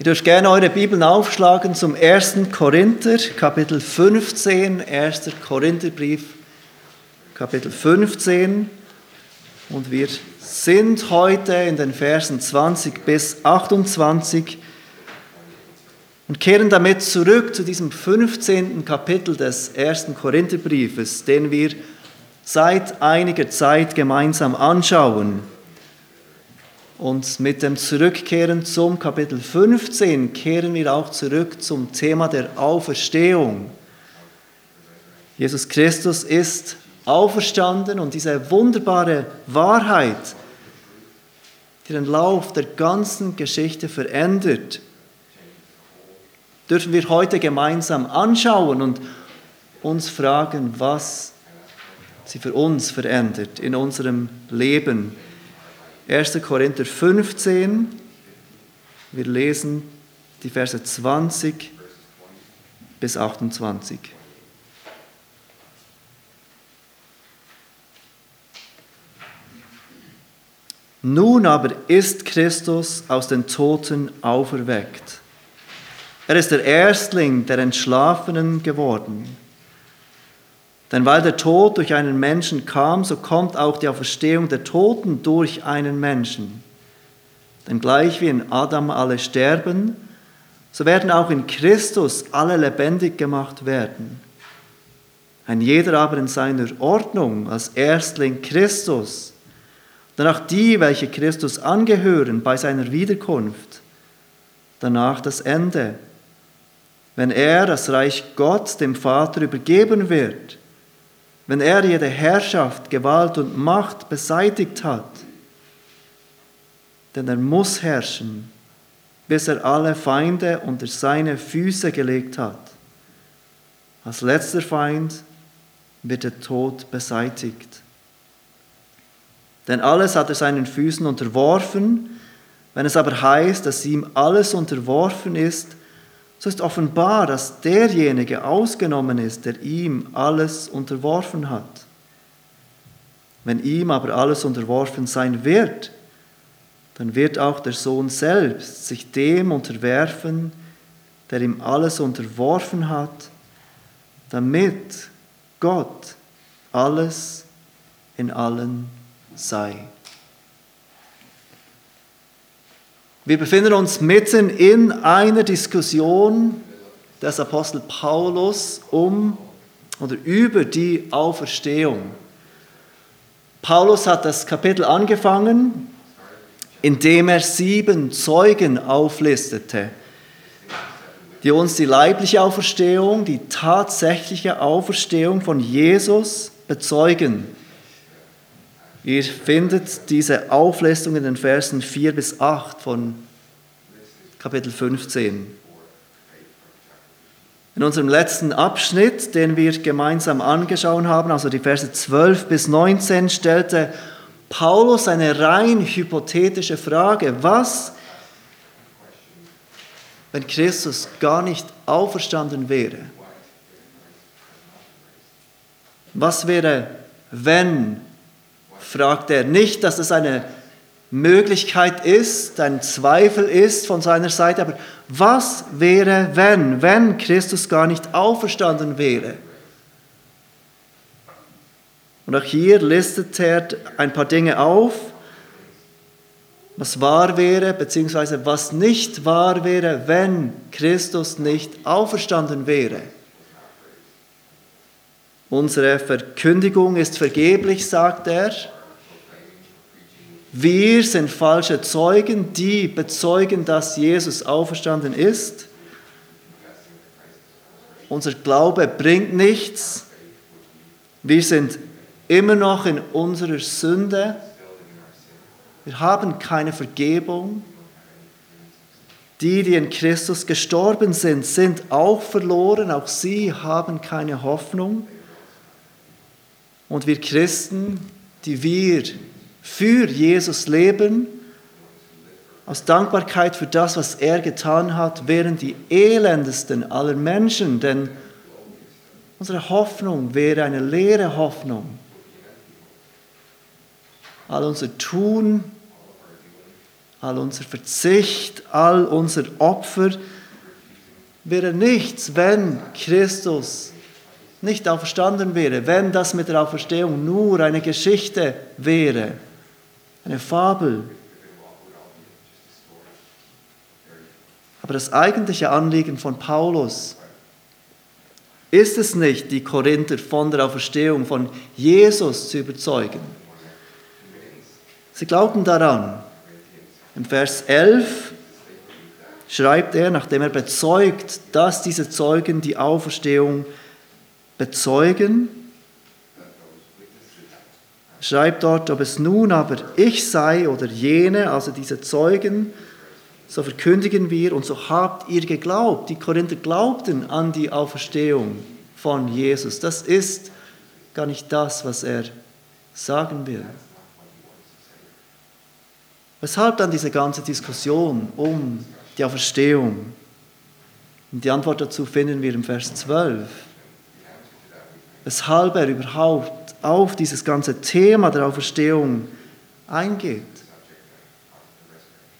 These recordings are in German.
Ihr dürft gerne eure Bibeln aufschlagen zum 1. Korinther, Kapitel 15, 1. Korintherbrief, Kapitel 15. Und wir sind heute in den Versen 20 bis 28 und kehren damit zurück zu diesem 15. Kapitel des 1. Korintherbriefes, den wir seit einiger Zeit gemeinsam anschauen. Und mit dem Zurückkehren zum Kapitel 15 kehren wir auch zurück zum Thema der Auferstehung. Jesus Christus ist auferstanden und diese wunderbare Wahrheit, die den Lauf der ganzen Geschichte verändert, dürfen wir heute gemeinsam anschauen und uns fragen, was sie für uns verändert in unserem Leben. 1. Korinther 15, wir lesen die Verse 20 bis 28. Nun aber ist Christus aus den Toten auferweckt. Er ist der Erstling der Entschlafenen geworden. Denn weil der Tod durch einen Menschen kam, so kommt auch die Auferstehung der Toten durch einen Menschen. Denn gleich wie in Adam alle sterben, so werden auch in Christus alle lebendig gemacht werden. Ein jeder aber in seiner Ordnung als Erstling Christus, danach die, welche Christus angehören bei seiner Wiederkunft, danach das Ende, wenn er das Reich Gott dem Vater übergeben wird wenn er jede Herrschaft, Gewalt und Macht beseitigt hat. Denn er muss herrschen, bis er alle Feinde unter seine Füße gelegt hat. Als letzter Feind wird der Tod beseitigt. Denn alles hat er seinen Füßen unterworfen. Wenn es aber heißt, dass ihm alles unterworfen ist, so ist offenbar, dass derjenige ausgenommen ist, der ihm alles unterworfen hat. Wenn ihm aber alles unterworfen sein wird, dann wird auch der Sohn selbst sich dem unterwerfen, der ihm alles unterworfen hat, damit Gott alles in allen sei. Wir befinden uns mitten in einer Diskussion des Apostel Paulus um oder über die Auferstehung. Paulus hat das Kapitel angefangen, indem er sieben Zeugen auflistete, die uns die leibliche Auferstehung, die tatsächliche Auferstehung von Jesus bezeugen. Ihr findet diese Auflistung in den Versen 4 bis 8 von Kapitel 15. In unserem letzten Abschnitt, den wir gemeinsam angeschaut haben, also die Verse 12 bis 19, stellte Paulus eine rein hypothetische Frage. Was, wenn Christus gar nicht auferstanden wäre? Was wäre, wenn fragt er nicht, dass es eine Möglichkeit ist, ein Zweifel ist von seiner Seite, aber was wäre, wenn, wenn Christus gar nicht auferstanden wäre? Und auch hier listet er ein paar Dinge auf, was wahr wäre, beziehungsweise was nicht wahr wäre, wenn Christus nicht auferstanden wäre. Unsere Verkündigung ist vergeblich, sagt er. Wir sind falsche Zeugen, die bezeugen, dass Jesus auferstanden ist. Unser Glaube bringt nichts. Wir sind immer noch in unserer Sünde. Wir haben keine Vergebung. Die, die in Christus gestorben sind, sind auch verloren. Auch sie haben keine Hoffnung. Und wir Christen, die wir für Jesus leben, aus Dankbarkeit für das, was er getan hat, wären die elendesten aller Menschen, denn unsere Hoffnung wäre eine leere Hoffnung. All unser Tun, all unser Verzicht, all unser Opfer wäre nichts, wenn Christus nicht auferstanden wäre, wenn das mit der Auferstehung nur eine Geschichte wäre, eine Fabel. Aber das eigentliche Anliegen von Paulus ist es nicht, die Korinther von der Auferstehung von Jesus zu überzeugen. Sie glaubten daran. Im Vers 11 schreibt er, nachdem er bezeugt, dass diese Zeugen die Auferstehung bezeugen, schreibt dort, ob es nun aber ich sei oder jene, also diese Zeugen, so verkündigen wir und so habt ihr geglaubt. Die Korinther glaubten an die Auferstehung von Jesus. Das ist gar nicht das, was er sagen will. Weshalb dann diese ganze Diskussion um die Auferstehung? Und die Antwort dazu finden wir im Vers 12. Weshalb er überhaupt auf dieses ganze Thema der Auferstehung eingeht.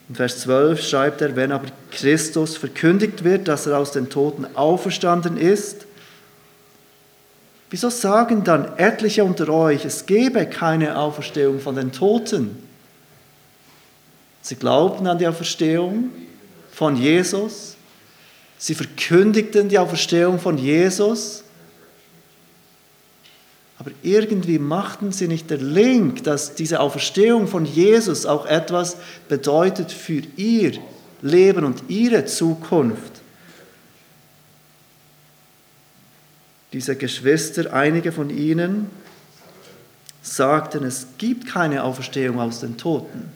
In Vers 12 schreibt er, wenn aber Christus verkündigt wird, dass er aus den Toten auferstanden ist, wieso sagen dann etliche unter euch, es gebe keine Auferstehung von den Toten? Sie glaubten an die Auferstehung von Jesus, sie verkündigten die Auferstehung von Jesus, aber irgendwie machten sie nicht den Link, dass diese Auferstehung von Jesus auch etwas bedeutet für ihr Leben und ihre Zukunft. Diese Geschwister, einige von ihnen, sagten, es gibt keine Auferstehung aus den Toten.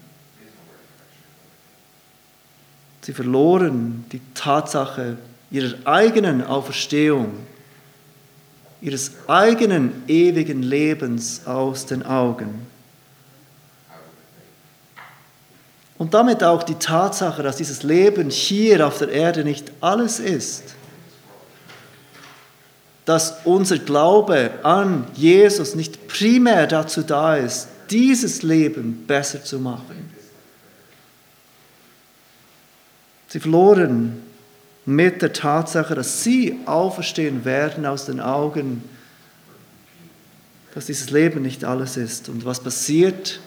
Sie verloren die Tatsache ihrer eigenen Auferstehung ihres eigenen ewigen Lebens aus den Augen. Und damit auch die Tatsache, dass dieses Leben hier auf der Erde nicht alles ist. Dass unser Glaube an Jesus nicht primär dazu da ist, dieses Leben besser zu machen. Sie verloren mit der Tatsache, dass sie auferstehen werden aus den Augen, dass dieses Leben nicht alles ist. Und was passiert,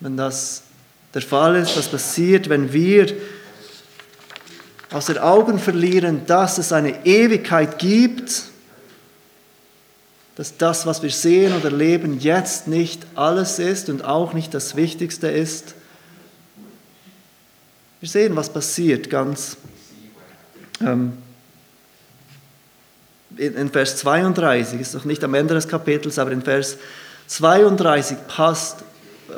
wenn das der Fall ist, was passiert, wenn wir aus den Augen verlieren, dass es eine Ewigkeit gibt, dass das, was wir sehen oder erleben, jetzt nicht alles ist und auch nicht das Wichtigste ist. Wir sehen, was passiert ganz in Vers 32, ist noch nicht am Ende des Kapitels, aber in Vers 32 passt,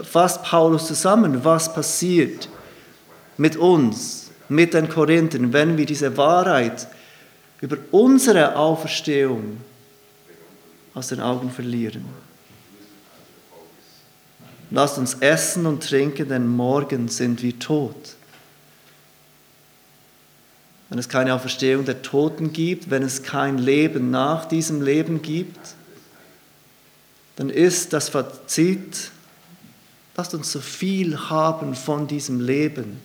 fasst Paulus zusammen, was passiert mit uns, mit den Korinthern, wenn wir diese Wahrheit über unsere Auferstehung aus den Augen verlieren. Lasst uns essen und trinken, denn morgen sind wir tot wenn es keine Auferstehung der Toten gibt, wenn es kein Leben nach diesem Leben gibt, dann ist das Fazit, lasst uns so viel haben von diesem Leben.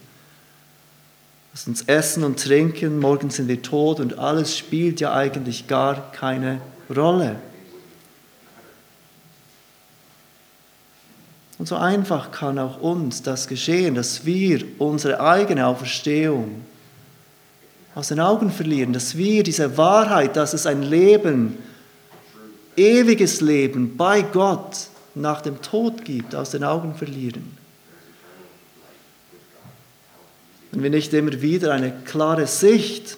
Lasst uns essen und trinken, morgen sind wir tot und alles spielt ja eigentlich gar keine Rolle. Und so einfach kann auch uns das geschehen, dass wir unsere eigene Auferstehung aus den Augen verlieren, dass wir diese Wahrheit, dass es ein Leben, ewiges Leben bei Gott nach dem Tod gibt, aus den Augen verlieren. Wenn wir nicht immer wieder eine klare Sicht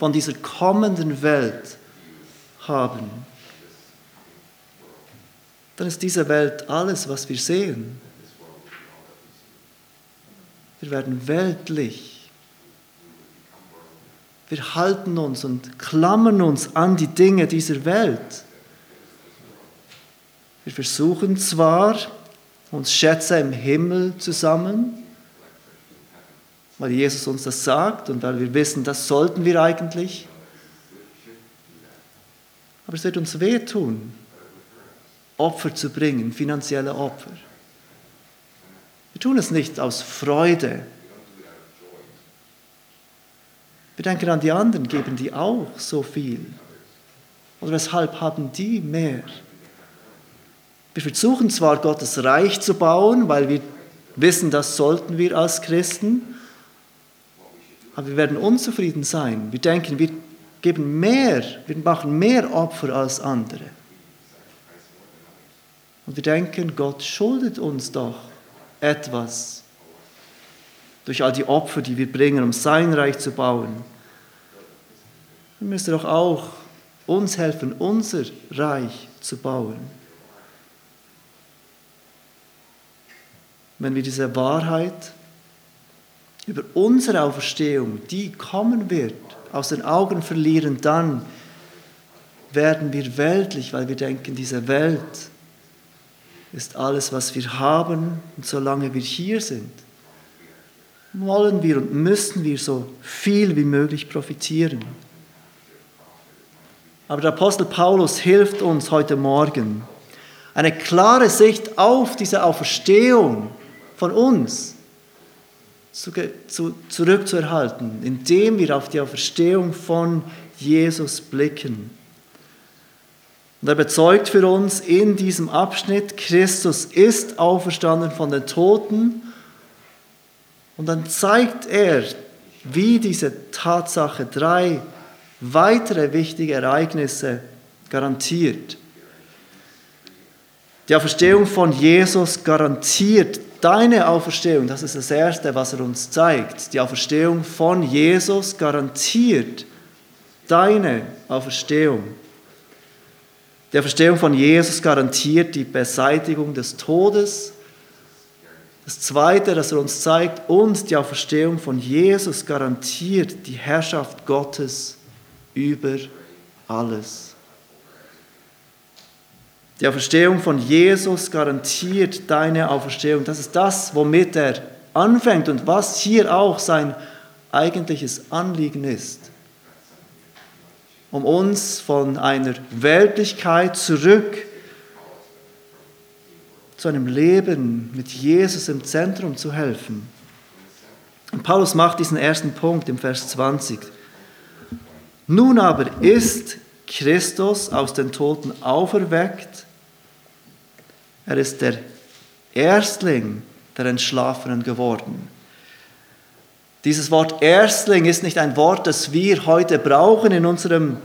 von dieser kommenden Welt haben, dann ist diese Welt alles, was wir sehen. Wir werden weltlich wir halten uns und klammern uns an die Dinge dieser Welt. Wir versuchen zwar, uns Schätze im Himmel zusammen, weil Jesus uns das sagt und weil wir wissen, das sollten wir eigentlich. Aber es wird uns wehtun, Opfer zu bringen, finanzielle Opfer. Wir tun es nicht aus Freude. Wir denken an die anderen, geben die auch so viel? Oder weshalb haben die mehr? Wir versuchen zwar Gottes Reich zu bauen, weil wir wissen, das sollten wir als Christen, aber wir werden unzufrieden sein. Wir denken, wir geben mehr, wir machen mehr Opfer als andere. Und wir denken, Gott schuldet uns doch etwas durch all die Opfer, die wir bringen, um sein Reich zu bauen. Dann müsste doch auch uns helfen, unser Reich zu bauen. Wenn wir diese Wahrheit über unsere Auferstehung, die kommen wird, aus den Augen verlieren, dann werden wir weltlich, weil wir denken, diese Welt ist alles, was wir haben. Und solange wir hier sind, wollen wir und müssen wir so viel wie möglich profitieren. Aber der Apostel Paulus hilft uns heute Morgen, eine klare Sicht auf diese Auferstehung von uns zu, zu, zurückzuerhalten, indem wir auf die Auferstehung von Jesus blicken. Und er bezeugt für uns in diesem Abschnitt, Christus ist auferstanden von den Toten. Und dann zeigt er, wie diese Tatsache drei weitere wichtige Ereignisse garantiert. Die Auferstehung von Jesus garantiert deine Auferstehung. Das ist das Erste, was er uns zeigt. Die Auferstehung von Jesus garantiert deine Auferstehung. Die Auferstehung von Jesus garantiert die Beseitigung des Todes. Das Zweite, das er uns zeigt, und die Auferstehung von Jesus garantiert die Herrschaft Gottes über alles. Die Auferstehung von Jesus garantiert deine Auferstehung. Das ist das, womit er anfängt und was hier auch sein eigentliches Anliegen ist. Um uns von einer Weltlichkeit zurück zu einem Leben mit Jesus im Zentrum zu helfen. Und Paulus macht diesen ersten Punkt im Vers 20. Nun aber ist Christus aus den Toten auferweckt. Er ist der Erstling der Entschlafenen geworden. Dieses Wort Erstling ist nicht ein Wort, das wir heute brauchen in unserem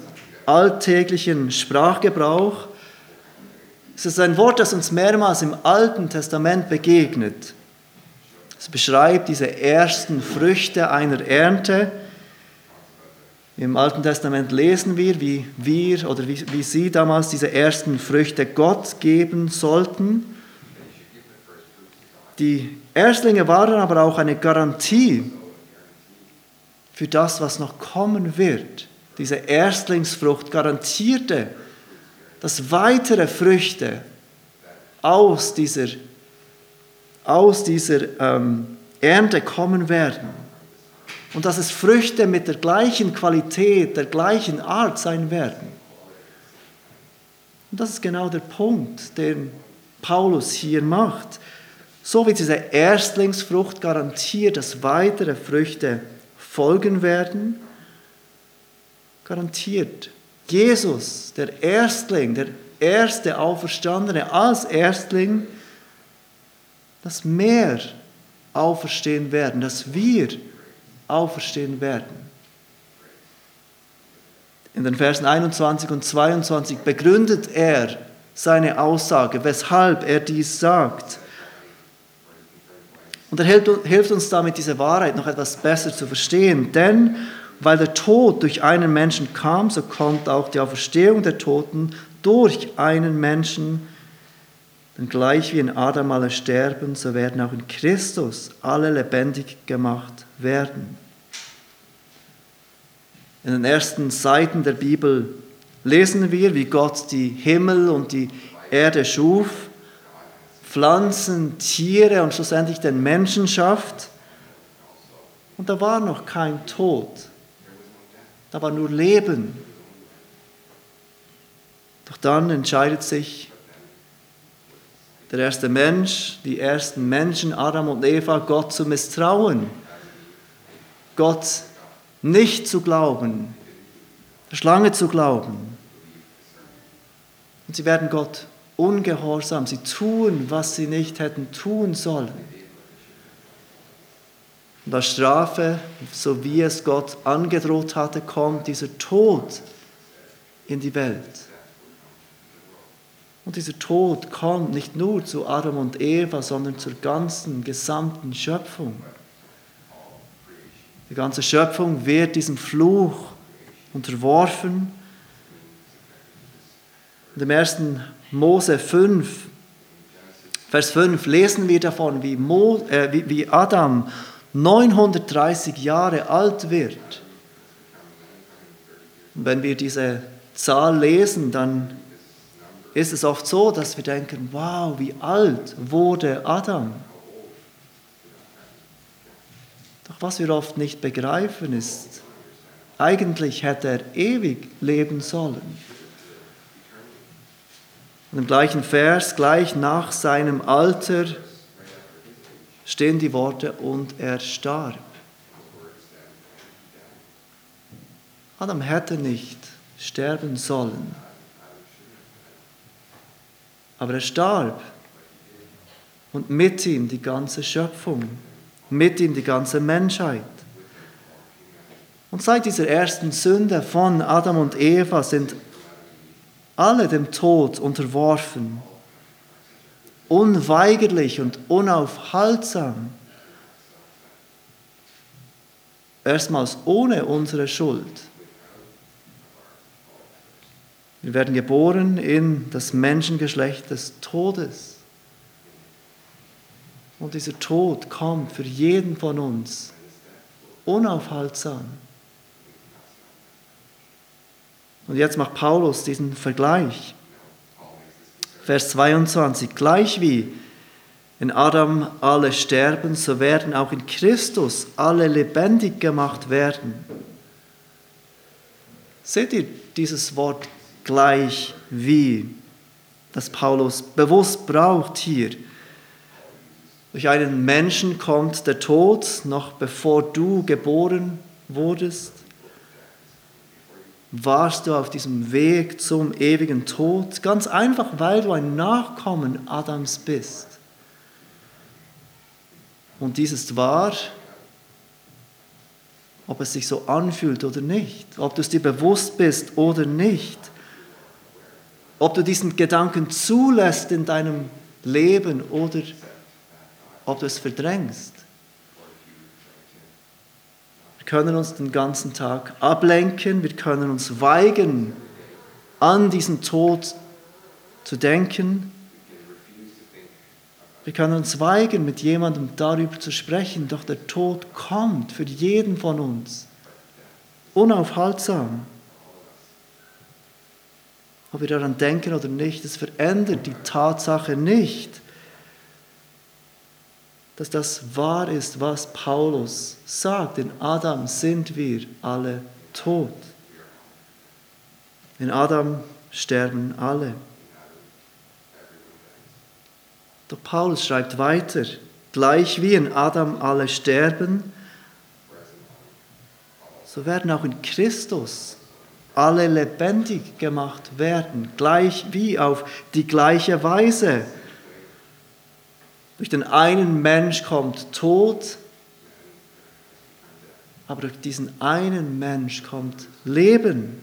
alltäglichen Sprachgebrauch. Es ist ein Wort, das uns mehrmals im Alten Testament begegnet. Es beschreibt diese ersten Früchte einer Ernte im Alten Testament lesen wir, wie wir oder wie, wie sie damals diese ersten Früchte Gott geben sollten. Die Erstlinge waren aber auch eine Garantie für das, was noch kommen wird. Diese Erstlingsfrucht garantierte, dass weitere Früchte aus dieser, aus dieser ähm, Ernte kommen werden und dass es Früchte mit der gleichen Qualität, der gleichen Art sein werden. Und das ist genau der Punkt, den Paulus hier macht. So wie diese Erstlingsfrucht garantiert, dass weitere Früchte folgen werden, garantiert Jesus, der Erstling, der erste Auferstandene als Erstling, dass mehr auferstehen werden, dass wir auferstehen werden. In den Versen 21 und 22 begründet er seine Aussage, weshalb er dies sagt. Und er hilft uns damit, diese Wahrheit noch etwas besser zu verstehen. Denn weil der Tod durch einen Menschen kam, so kommt auch die Auferstehung der Toten durch einen Menschen. Denn gleich wie in Adam alle sterben, so werden auch in Christus alle lebendig gemacht werden. In den ersten Seiten der Bibel lesen wir, wie Gott die Himmel und die Erde schuf, Pflanzen, Tiere und schlussendlich den Menschen schafft. Und da war noch kein Tod, da war nur Leben. Doch dann entscheidet sich der erste Mensch, die ersten Menschen, Adam und Eva, Gott zu misstrauen, Gott nicht zu glauben, der Schlange zu glauben. Und sie werden Gott ungehorsam, sie tun, was sie nicht hätten tun sollen. Und als Strafe, so wie es Gott angedroht hatte, kommt dieser Tod in die Welt. Und dieser Tod kommt nicht nur zu Adam und Eva, sondern zur ganzen, gesamten Schöpfung. Die ganze Schöpfung wird diesem Fluch unterworfen. Und im 1. Mose 5, Vers 5 lesen wir davon, wie, Mo, äh, wie, wie Adam 930 Jahre alt wird. Und wenn wir diese Zahl lesen, dann ist es oft so, dass wir denken, wow, wie alt wurde Adam. Doch was wir oft nicht begreifen ist, eigentlich hätte er ewig leben sollen. Und im gleichen Vers, gleich nach seinem Alter, stehen die Worte, und er starb. Adam hätte nicht sterben sollen. Aber er starb. Und mit ihm die ganze Schöpfung, mit ihm die ganze Menschheit. Und seit dieser ersten Sünde von Adam und Eva sind alle dem Tod unterworfen, unweigerlich und unaufhaltsam. Erstmals ohne unsere Schuld. Wir werden geboren in das Menschengeschlecht des Todes. Und dieser Tod kommt für jeden von uns unaufhaltsam. Und jetzt macht Paulus diesen Vergleich. Vers 22, gleich wie in Adam alle sterben, so werden auch in Christus alle lebendig gemacht werden. Seht ihr dieses Wort gleich wie, das Paulus bewusst braucht hier. Durch einen Menschen kommt der Tod, noch bevor du geboren wurdest. Warst du auf diesem Weg zum ewigen Tod? Ganz einfach, weil du ein Nachkommen Adams bist. Und dies ist wahr, ob es sich so anfühlt oder nicht, ob du es dir bewusst bist oder nicht ob du diesen Gedanken zulässt in deinem Leben oder ob du es verdrängst. Wir können uns den ganzen Tag ablenken, wir können uns weigern, an diesen Tod zu denken. Wir können uns weigern, mit jemandem darüber zu sprechen, doch der Tod kommt für jeden von uns, unaufhaltsam. Ob wir daran denken oder nicht, es verändert die Tatsache nicht, dass das wahr ist, was Paulus sagt. In Adam sind wir alle tot. In Adam sterben alle. Doch Paulus schreibt weiter, gleich wie in Adam alle sterben, so werden auch in Christus alle lebendig gemacht werden, gleich wie auf die gleiche Weise. Durch den einen Mensch kommt Tod, aber durch diesen einen Mensch kommt Leben.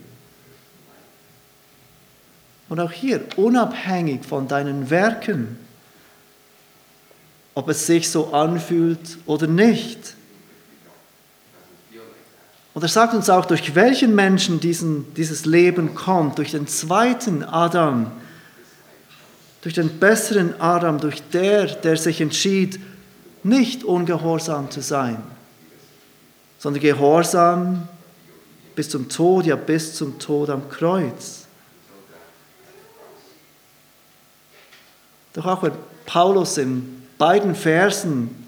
Und auch hier, unabhängig von deinen Werken, ob es sich so anfühlt oder nicht. Und er sagt uns auch, durch welchen Menschen diesen, dieses Leben kommt, durch den zweiten Adam, durch den besseren Adam, durch der, der sich entschied, nicht ungehorsam zu sein, sondern gehorsam bis zum Tod, ja bis zum Tod am Kreuz. Doch auch wenn Paulus in beiden Versen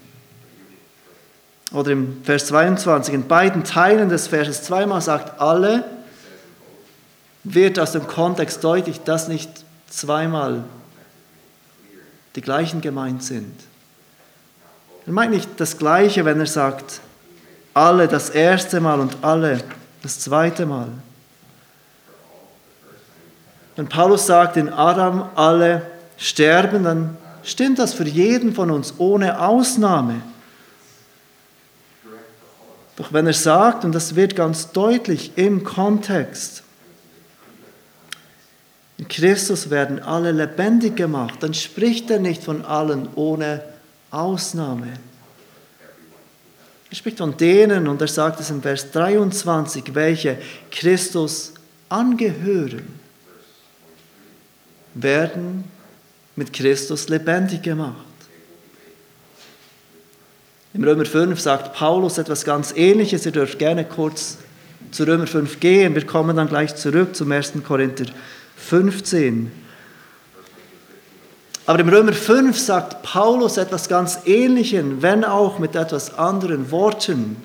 oder im Vers 22, in beiden Teilen des Verses zweimal sagt alle, wird aus dem Kontext deutlich, dass nicht zweimal die gleichen gemeint sind. Er meint nicht das Gleiche, wenn er sagt, alle das erste Mal und alle das zweite Mal. Wenn Paulus sagt, in Adam alle sterben, dann stimmt das für jeden von uns ohne Ausnahme. Doch wenn er sagt, und das wird ganz deutlich im Kontext, in Christus werden alle lebendig gemacht, dann spricht er nicht von allen ohne Ausnahme. Er spricht von denen, und er sagt es im Vers 23, welche Christus angehören, werden mit Christus lebendig gemacht. Im Römer 5 sagt Paulus etwas ganz Ähnliches. Ihr dürft gerne kurz zu Römer 5 gehen. Wir kommen dann gleich zurück zum 1. Korinther 15. Aber im Römer 5 sagt Paulus etwas ganz Ähnliches, wenn auch mit etwas anderen Worten.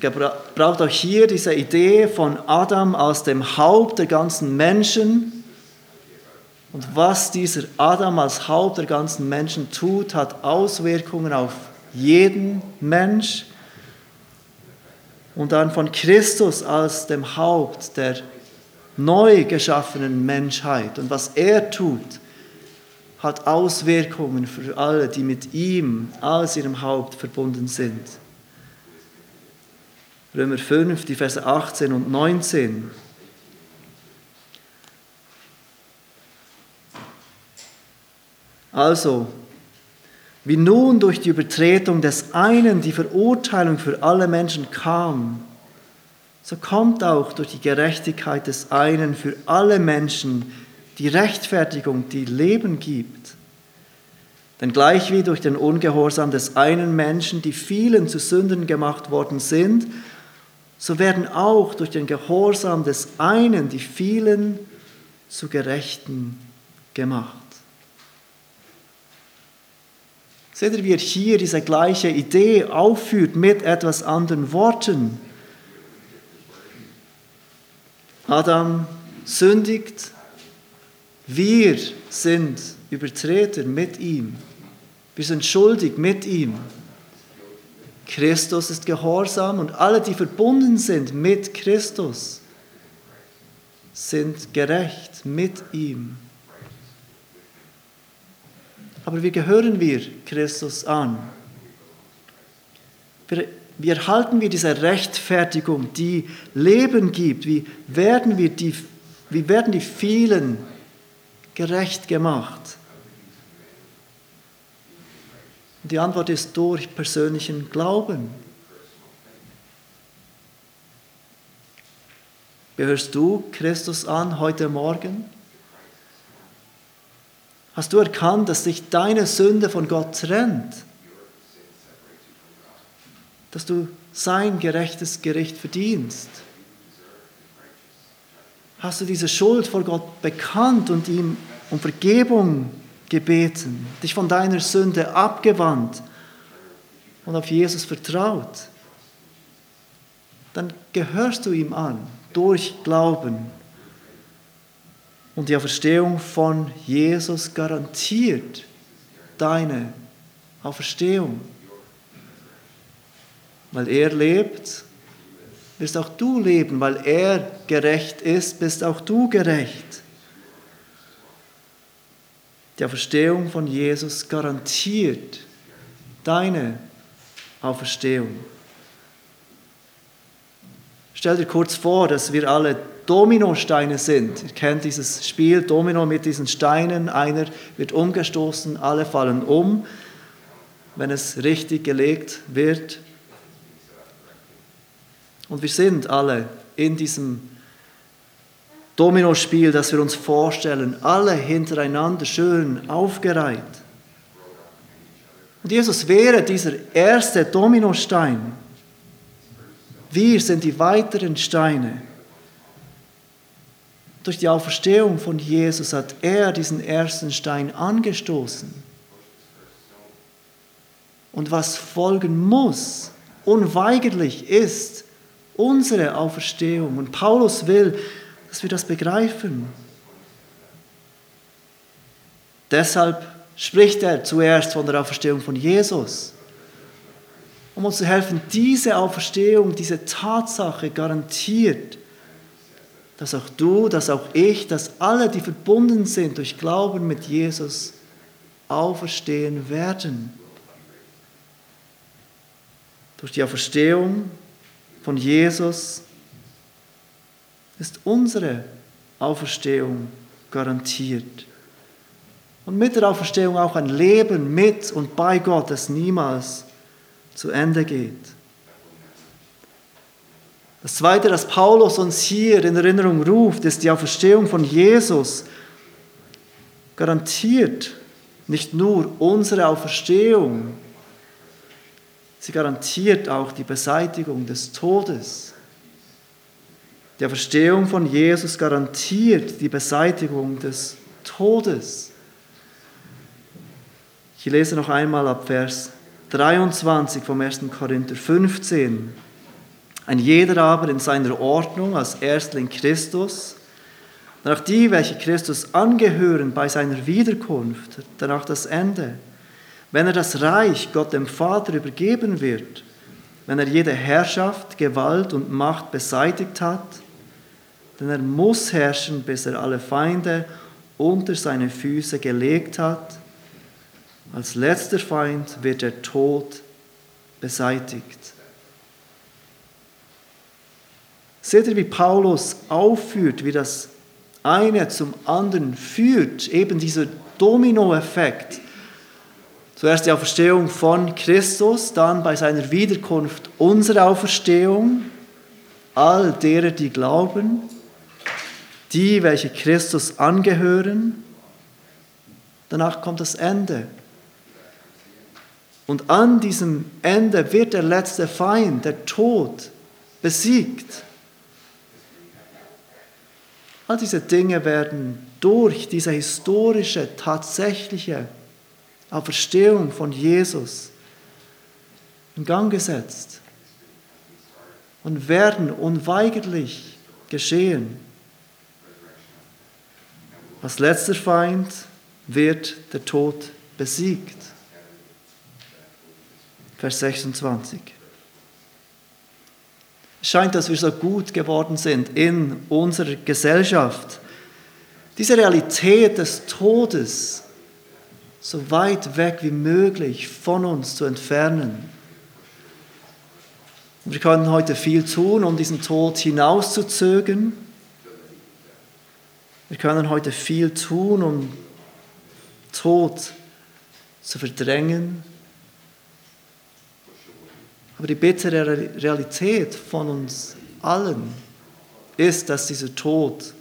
Er braucht auch hier diese Idee von Adam als dem Haupt der ganzen Menschen. Und was dieser Adam als Haupt der ganzen Menschen tut, hat Auswirkungen auf jeden Mensch. Und dann von Christus als dem Haupt der neu geschaffenen Menschheit. Und was er tut, hat Auswirkungen für alle, die mit ihm als ihrem Haupt verbunden sind. Römer 5, die Verse 18 und 19. Also, wie nun durch die Übertretung des einen die Verurteilung für alle Menschen kam, so kommt auch durch die Gerechtigkeit des einen für alle Menschen die Rechtfertigung, die Leben gibt. Denn gleich wie durch den Ungehorsam des einen Menschen die vielen zu Sünden gemacht worden sind, so werden auch durch den Gehorsam des einen die vielen zu Gerechten gemacht. Seht ihr, wie er hier diese gleiche Idee aufführt mit etwas anderen Worten? Adam sündigt, wir sind Übertreter mit ihm. Wir sind schuldig mit ihm. Christus ist gehorsam und alle, die verbunden sind mit Christus, sind gerecht mit ihm. Aber wie gehören wir Christus an? Wir wie erhalten wir diese Rechtfertigung, die Leben gibt? Wie werden, wir die, wie werden die vielen gerecht gemacht? Die Antwort ist durch persönlichen Glauben. Gehörst du Christus an heute Morgen? Hast du erkannt, dass sich deine Sünde von Gott trennt? Dass du sein gerechtes Gericht verdienst? Hast du diese Schuld vor Gott bekannt und ihm um Vergebung gebeten, dich von deiner Sünde abgewandt und auf Jesus vertraut? Dann gehörst du ihm an durch Glauben. Und die Auferstehung von Jesus garantiert deine Auferstehung weil er lebt, wirst auch du leben, weil er gerecht ist, bist auch du gerecht. Die Auferstehung von Jesus garantiert deine Auferstehung. Stell dir kurz vor, dass wir alle Dominosteine sind. Ihr kennt dieses Spiel Domino mit diesen Steinen. Einer wird umgestoßen, alle fallen um, wenn es richtig gelegt wird. Und wir sind alle in diesem Dominospiel, das wir uns vorstellen, alle hintereinander schön aufgereiht. Und Jesus wäre dieser erste Dominostein. Wir sind die weiteren Steine. Durch die Auferstehung von Jesus hat er diesen ersten Stein angestoßen. Und was folgen muss, unweigerlich ist, unsere Auferstehung. Und Paulus will, dass wir das begreifen. Deshalb spricht er zuerst von der Auferstehung von Jesus, um uns zu helfen, diese Auferstehung, diese Tatsache garantiert, dass auch du, dass auch ich, dass alle, die verbunden sind durch Glauben mit Jesus, auferstehen werden. Durch die Auferstehung von Jesus ist unsere Auferstehung garantiert. Und mit der Auferstehung auch ein Leben mit und bei Gott, das niemals zu Ende geht. Das Zweite, das Paulus uns hier in Erinnerung ruft, ist die Auferstehung von Jesus. Garantiert nicht nur unsere Auferstehung, sie garantiert auch die Beseitigung des Todes. Die Auferstehung von Jesus garantiert die Beseitigung des Todes. Ich lese noch einmal ab Vers 23 vom 1. Korinther 15. Ein jeder aber in seiner Ordnung als Erstling Christus, danach die, welche Christus angehören bei seiner Wiederkunft, danach das Ende. Wenn er das Reich Gott dem Vater übergeben wird, wenn er jede Herrschaft, Gewalt und Macht beseitigt hat, denn er muss herrschen, bis er alle Feinde unter seine Füße gelegt hat. Als letzter Feind wird der Tod beseitigt. Seht ihr, wie Paulus aufführt, wie das eine zum anderen führt, eben dieser Dominoeffekt. Zuerst die Auferstehung von Christus, dann bei seiner Wiederkunft unsere Auferstehung, all derer, die glauben, die, welche Christus angehören. Danach kommt das Ende. Und an diesem Ende wird der letzte Feind, der Tod, besiegt. All diese Dinge werden durch diese historische, tatsächliche Auferstehung von Jesus in Gang gesetzt und werden unweigerlich geschehen. Als letzter Feind wird der Tod besiegt. Vers 26. Es scheint, dass wir so gut geworden sind in unserer Gesellschaft, diese Realität des Todes so weit weg wie möglich von uns zu entfernen. wir können heute viel tun, um diesen Tod hinauszuzögern. Wir können heute viel tun, um Tod zu verdrängen, aber die bittere Realität von uns allen ist, dass dieser Tod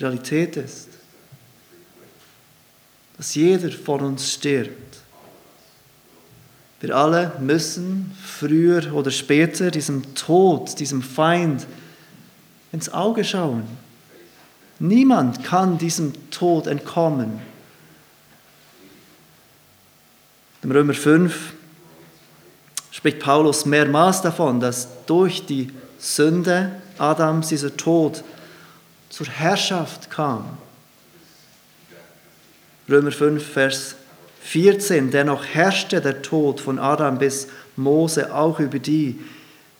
Realität ist. Dass jeder von uns stirbt. Wir alle müssen früher oder später diesem Tod, diesem Feind ins Auge schauen. Niemand kann diesem Tod entkommen. Im Römer 5 spricht Paulus mehrmals davon, dass durch die Sünde Adams dieser Tod zur Herrschaft kam. Römer 5, Vers 14, dennoch herrschte der Tod von Adam bis Mose auch über die,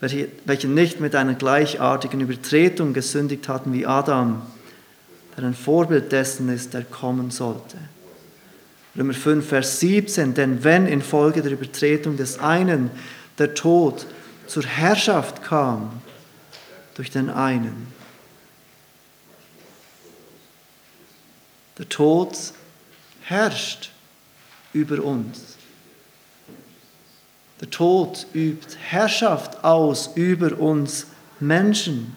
welche nicht mit einer gleichartigen Übertretung gesündigt hatten wie Adam, der ein Vorbild dessen ist, der kommen sollte. Römer 5, Vers 17, denn wenn infolge der Übertretung des einen der Tod zur Herrschaft kam durch den einen, der Tod herrscht über uns. Der Tod übt Herrschaft aus über uns Menschen.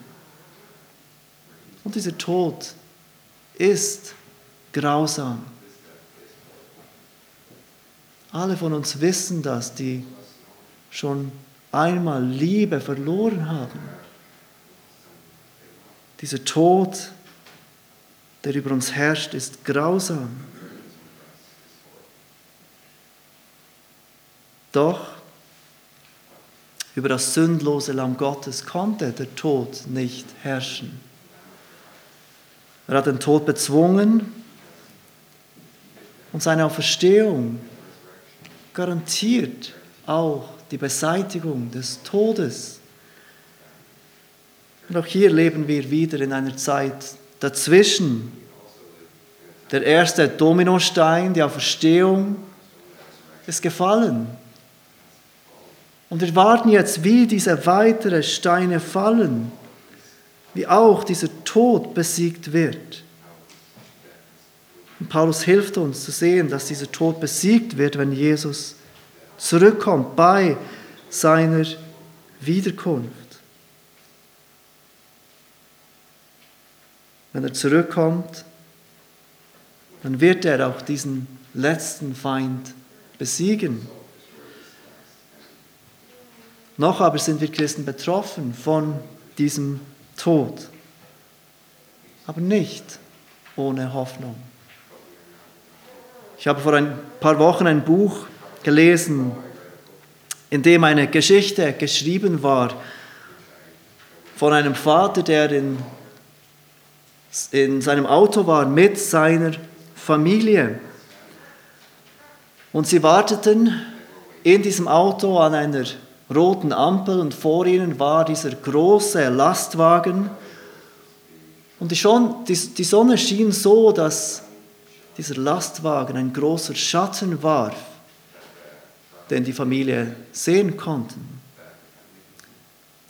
Und dieser Tod ist grausam. Alle von uns wissen das, die schon einmal Liebe verloren haben. Dieser Tod, der über uns herrscht, ist grausam. Doch über das sündlose Lamm Gottes konnte der Tod nicht herrschen. Er hat den Tod bezwungen Und seine Auferstehung garantiert auch die Beseitigung des Todes. Und auch hier leben wir wieder in einer Zeit dazwischen. Der erste Dominostein, die Auferstehung, ist gefallen. Und wir warten jetzt, wie diese weiteren Steine fallen, wie auch dieser Tod besiegt wird. Und Paulus hilft uns zu sehen, dass dieser Tod besiegt wird, wenn Jesus zurückkommt bei seiner Wiederkunft. Wenn er zurückkommt, dann wird er auch diesen letzten Feind besiegen. Noch aber sind wir Christen betroffen von diesem Tod, aber nicht ohne Hoffnung. Ich habe vor ein paar Wochen ein Buch gelesen, in dem eine Geschichte geschrieben war von einem Vater, der in, in seinem Auto war mit seiner Familie. Und sie warteten in diesem Auto an einer roten Ampel und vor ihnen war dieser große Lastwagen. Und die, Sonne schien so, dass dieser Lastwagen ein großer Schatten warf, den die Familie sehen konnten.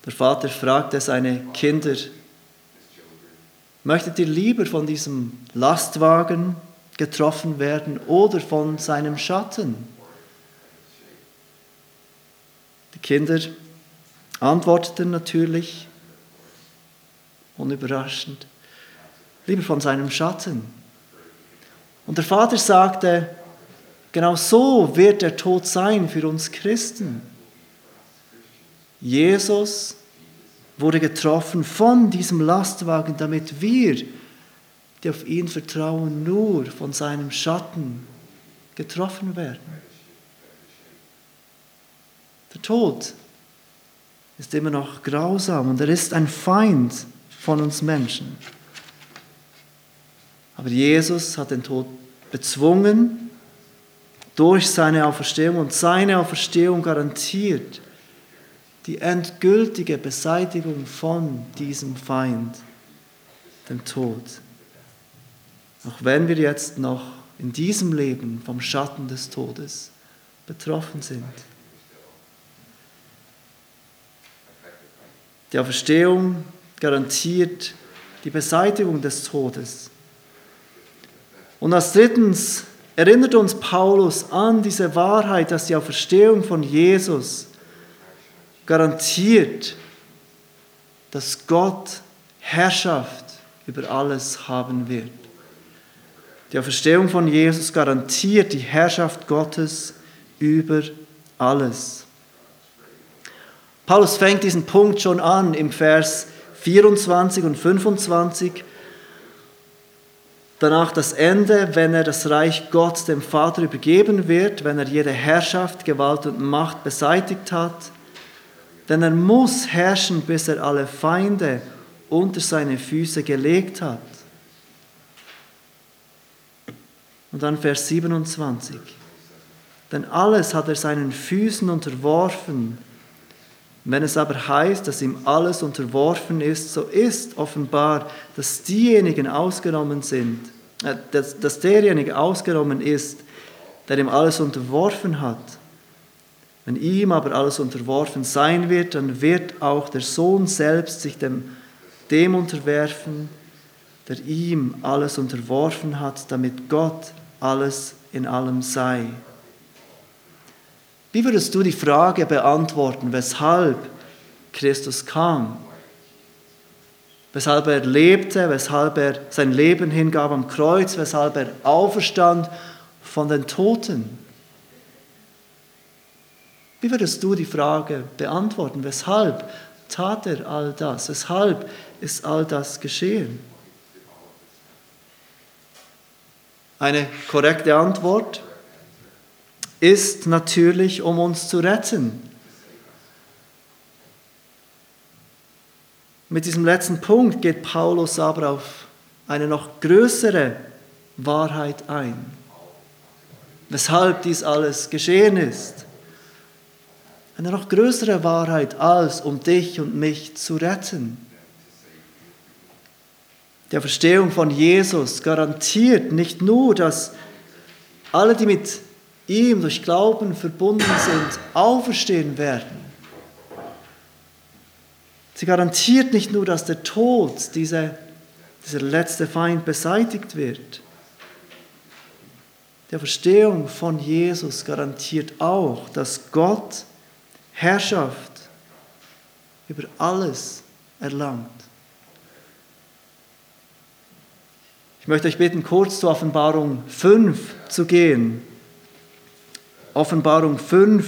Der Vater fragte seine Kinder, möchtet ihr lieber von diesem Lastwagen getroffen werden oder von seinem Schatten? Die Kinder antworteten natürlich, unüberraschend, lieber von seinem Schatten. Und der Vater sagte, genau so wird der Tod sein für uns Christen. Jesus wurde getroffen von diesem Lastwagen, damit wir, die auf ihn vertrauen, nur von seinem Schatten getroffen werden. Der Tod ist immer noch grausam und er ist ein Feind von uns Menschen. Aber Jesus hat den Tod bezwungen durch seine Auferstehung und seine Auferstehung garantiert die endgültige Beseitigung von diesem Feind, dem Tod. Auch wenn wir jetzt noch in diesem Leben vom Schatten des Todes betroffen sind. Die Auferstehung garantiert die Beseitigung des Todes. Und als drittens erinnert uns Paulus an diese Wahrheit, dass die Auferstehung von Jesus garantiert, dass Gott Herrschaft über alles haben wird. Die Auferstehung von Jesus garantiert die Herrschaft Gottes über alles. Paulus fängt diesen Punkt schon an im Vers 24 und 25. Danach das Ende, wenn er das Reich Gott dem Vater übergeben wird, wenn er jede Herrschaft, Gewalt und Macht beseitigt hat. Denn er muss herrschen, bis er alle Feinde unter seine Füße gelegt hat. Und dann Vers 27. Denn alles hat er seinen Füßen unterworfen wenn es aber heißt, dass ihm alles unterworfen ist, so ist offenbar, dass diejenigen ausgenommen sind, äh, dass, dass derjenige ausgenommen ist, der ihm alles unterworfen hat. Wenn ihm aber alles unterworfen sein wird, dann wird auch der Sohn selbst sich dem, dem unterwerfen, der ihm alles unterworfen hat, damit Gott alles in allem sei. Wie würdest du die Frage beantworten, weshalb Christus kam? Weshalb er lebte, weshalb er sein Leben hingab am Kreuz, weshalb er auferstand von den Toten? Wie würdest du die Frage beantworten, weshalb tat er all das? Weshalb ist all das geschehen? Eine korrekte Antwort ist natürlich, um uns zu retten. Mit diesem letzten Punkt geht Paulus aber auf eine noch größere Wahrheit ein. weshalb dies alles geschehen ist. Eine noch größere Wahrheit als um dich und mich zu retten. Die Verstehung von Jesus garantiert nicht nur, dass alle, die mit ihm durch Glauben verbunden sind, auferstehen werden. Sie garantiert nicht nur, dass der Tod, diese, dieser letzte Feind, beseitigt wird. Die Verstehung von Jesus garantiert auch, dass Gott Herrschaft über alles erlangt. Ich möchte euch bitten, kurz zur Offenbarung 5 zu gehen. Offenbarung 5,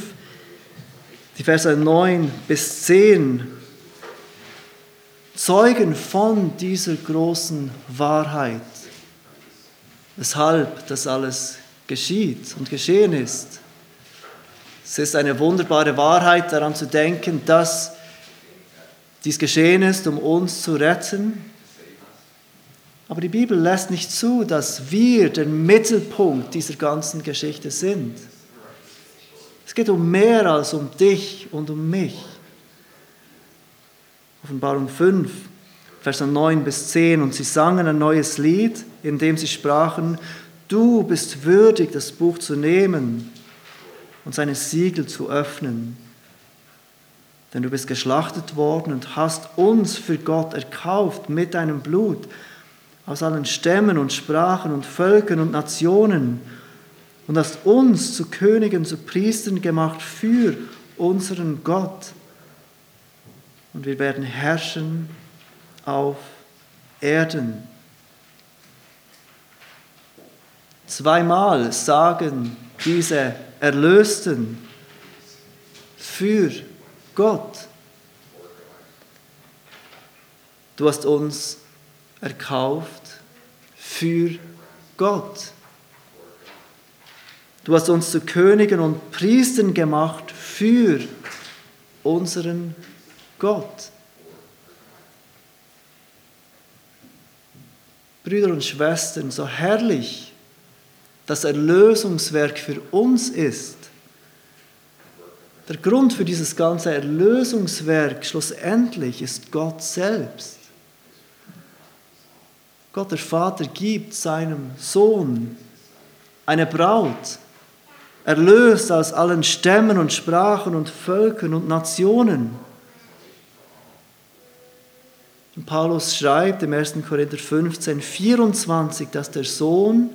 die Verse 9 bis 10, zeugen von dieser großen Wahrheit, weshalb das alles geschieht und geschehen ist. Es ist eine wunderbare Wahrheit daran zu denken, dass dies geschehen ist, um uns zu retten. Aber die Bibel lässt nicht zu, dass wir der Mittelpunkt dieser ganzen Geschichte sind. Es geht um mehr als um dich und um mich. Offenbarung 5, Vers 9 bis 10. Und sie sangen ein neues Lied, in dem sie sprachen, du bist würdig, das Buch zu nehmen und seine Siegel zu öffnen. Denn du bist geschlachtet worden und hast uns für Gott erkauft mit deinem Blut aus allen Stämmen und Sprachen und Völkern und Nationen und hast uns zu Königen, zu Priestern gemacht für unseren Gott. Und wir werden herrschen auf Erden. Zweimal sagen diese Erlösten für Gott. Du hast uns erkauft für Gott. Du hast uns zu Königen und Priestern gemacht für unseren Gott. Brüder und Schwestern, so herrlich das Erlösungswerk für uns ist. Der Grund für dieses ganze Erlösungswerk schlussendlich ist Gott selbst. Gott der Vater gibt seinem Sohn eine Braut, erlöst aus allen Stämmen und Sprachen und Völkern und Nationen. Und Paulus schreibt im 1. Korinther 15, 24, dass der Sohn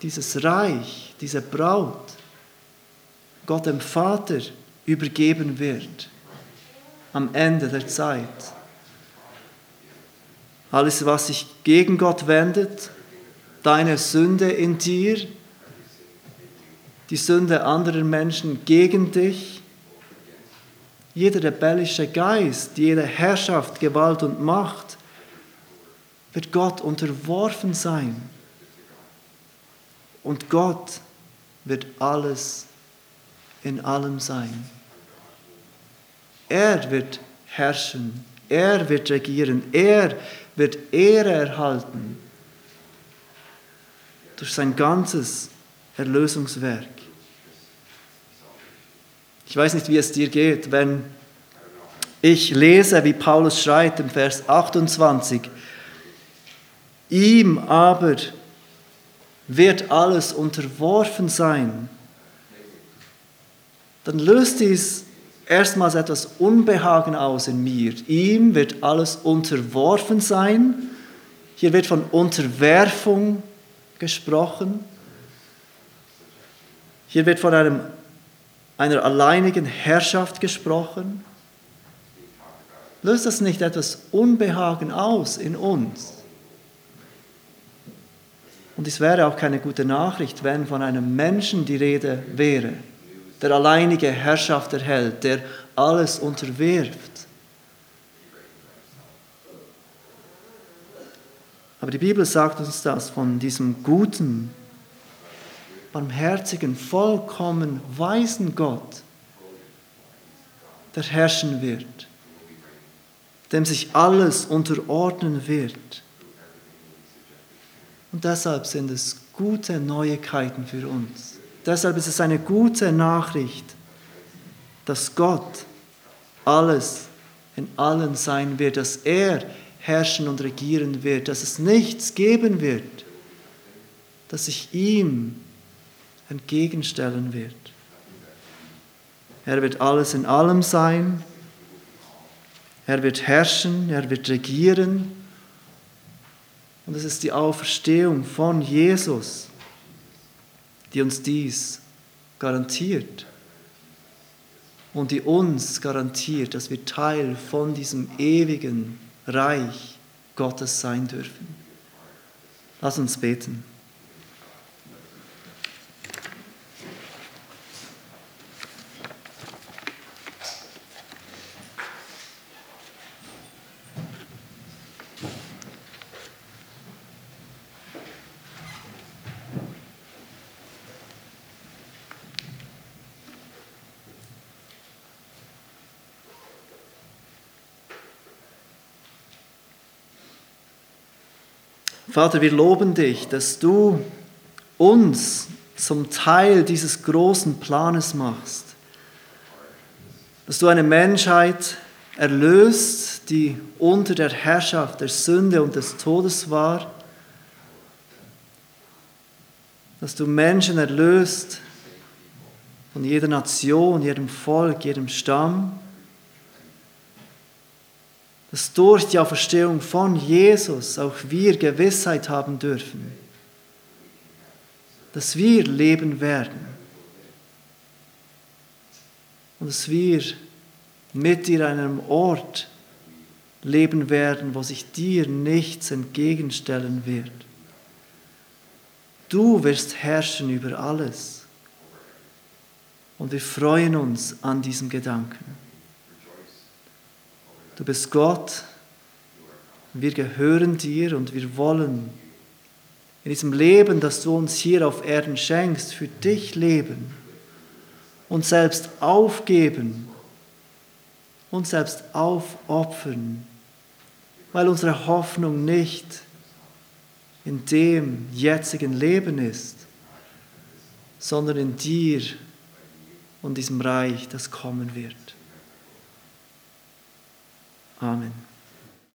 dieses Reich, diese Braut, Gott dem Vater übergeben wird am Ende der Zeit. Alles, was sich gegen Gott wendet, deine Sünde in dir, die Sünde anderer Menschen gegen dich, jeder rebellische Geist, jede Herrschaft, Gewalt und Macht wird Gott unterworfen sein. Und Gott wird alles in allem sein. Er wird herrschen, er wird regieren, er wird Ehre erhalten durch sein ganzes Erlösungswerk. Ich weiß nicht, wie es dir geht, wenn ich lese, wie Paulus schreibt im Vers 28, ihm aber wird alles unterworfen sein, dann löst dies erstmals etwas Unbehagen aus in mir. Ihm wird alles unterworfen sein. Hier wird von Unterwerfung gesprochen. Hier wird von einem, einer alleinigen Herrschaft gesprochen. Löst das nicht etwas Unbehagen aus in uns? Und es wäre auch keine gute Nachricht, wenn von einem Menschen die Rede wäre, der alleinige Herrschaft erhält, der alles unterwirft. Aber die Bibel sagt uns das von diesem guten, barmherzigen, vollkommen weisen Gott, der herrschen wird, dem sich alles unterordnen wird. Und deshalb sind es gute Neuigkeiten für uns. Deshalb ist es eine gute Nachricht, dass Gott alles in allen sein wird, dass er herrschen und regieren wird, dass es nichts geben wird, das sich ihm entgegenstellen wird. Er wird alles in allem sein, er wird herrschen, er wird regieren und es ist die Auferstehung von Jesus, die uns dies garantiert und die uns garantiert, dass wir Teil von diesem ewigen Reich Gottes sein dürfen. Lass uns beten. Vater, wir loben dich, dass du uns zum Teil dieses großen Planes machst. Dass du eine Menschheit erlöst, die unter der Herrschaft der Sünde und des Todes war. Dass du Menschen erlöst von jeder Nation, jedem Volk, jedem Stamm dass durch die Auferstehung von Jesus auch wir Gewissheit haben dürfen, dass wir leben werden und dass wir mit dir an einem Ort leben werden, wo sich dir nichts entgegenstellen wird. Du wirst herrschen über alles. Und wir freuen uns an diesem Gedanken. Du bist Gott. Wir gehören dir und wir wollen in diesem Leben, das du uns hier auf Erden schenkst, für dich leben, uns selbst aufgeben, uns selbst aufopfern, weil unsere Hoffnung nicht in dem jetzigen Leben ist, sondern in dir und diesem Reich, das kommen wird. Amen.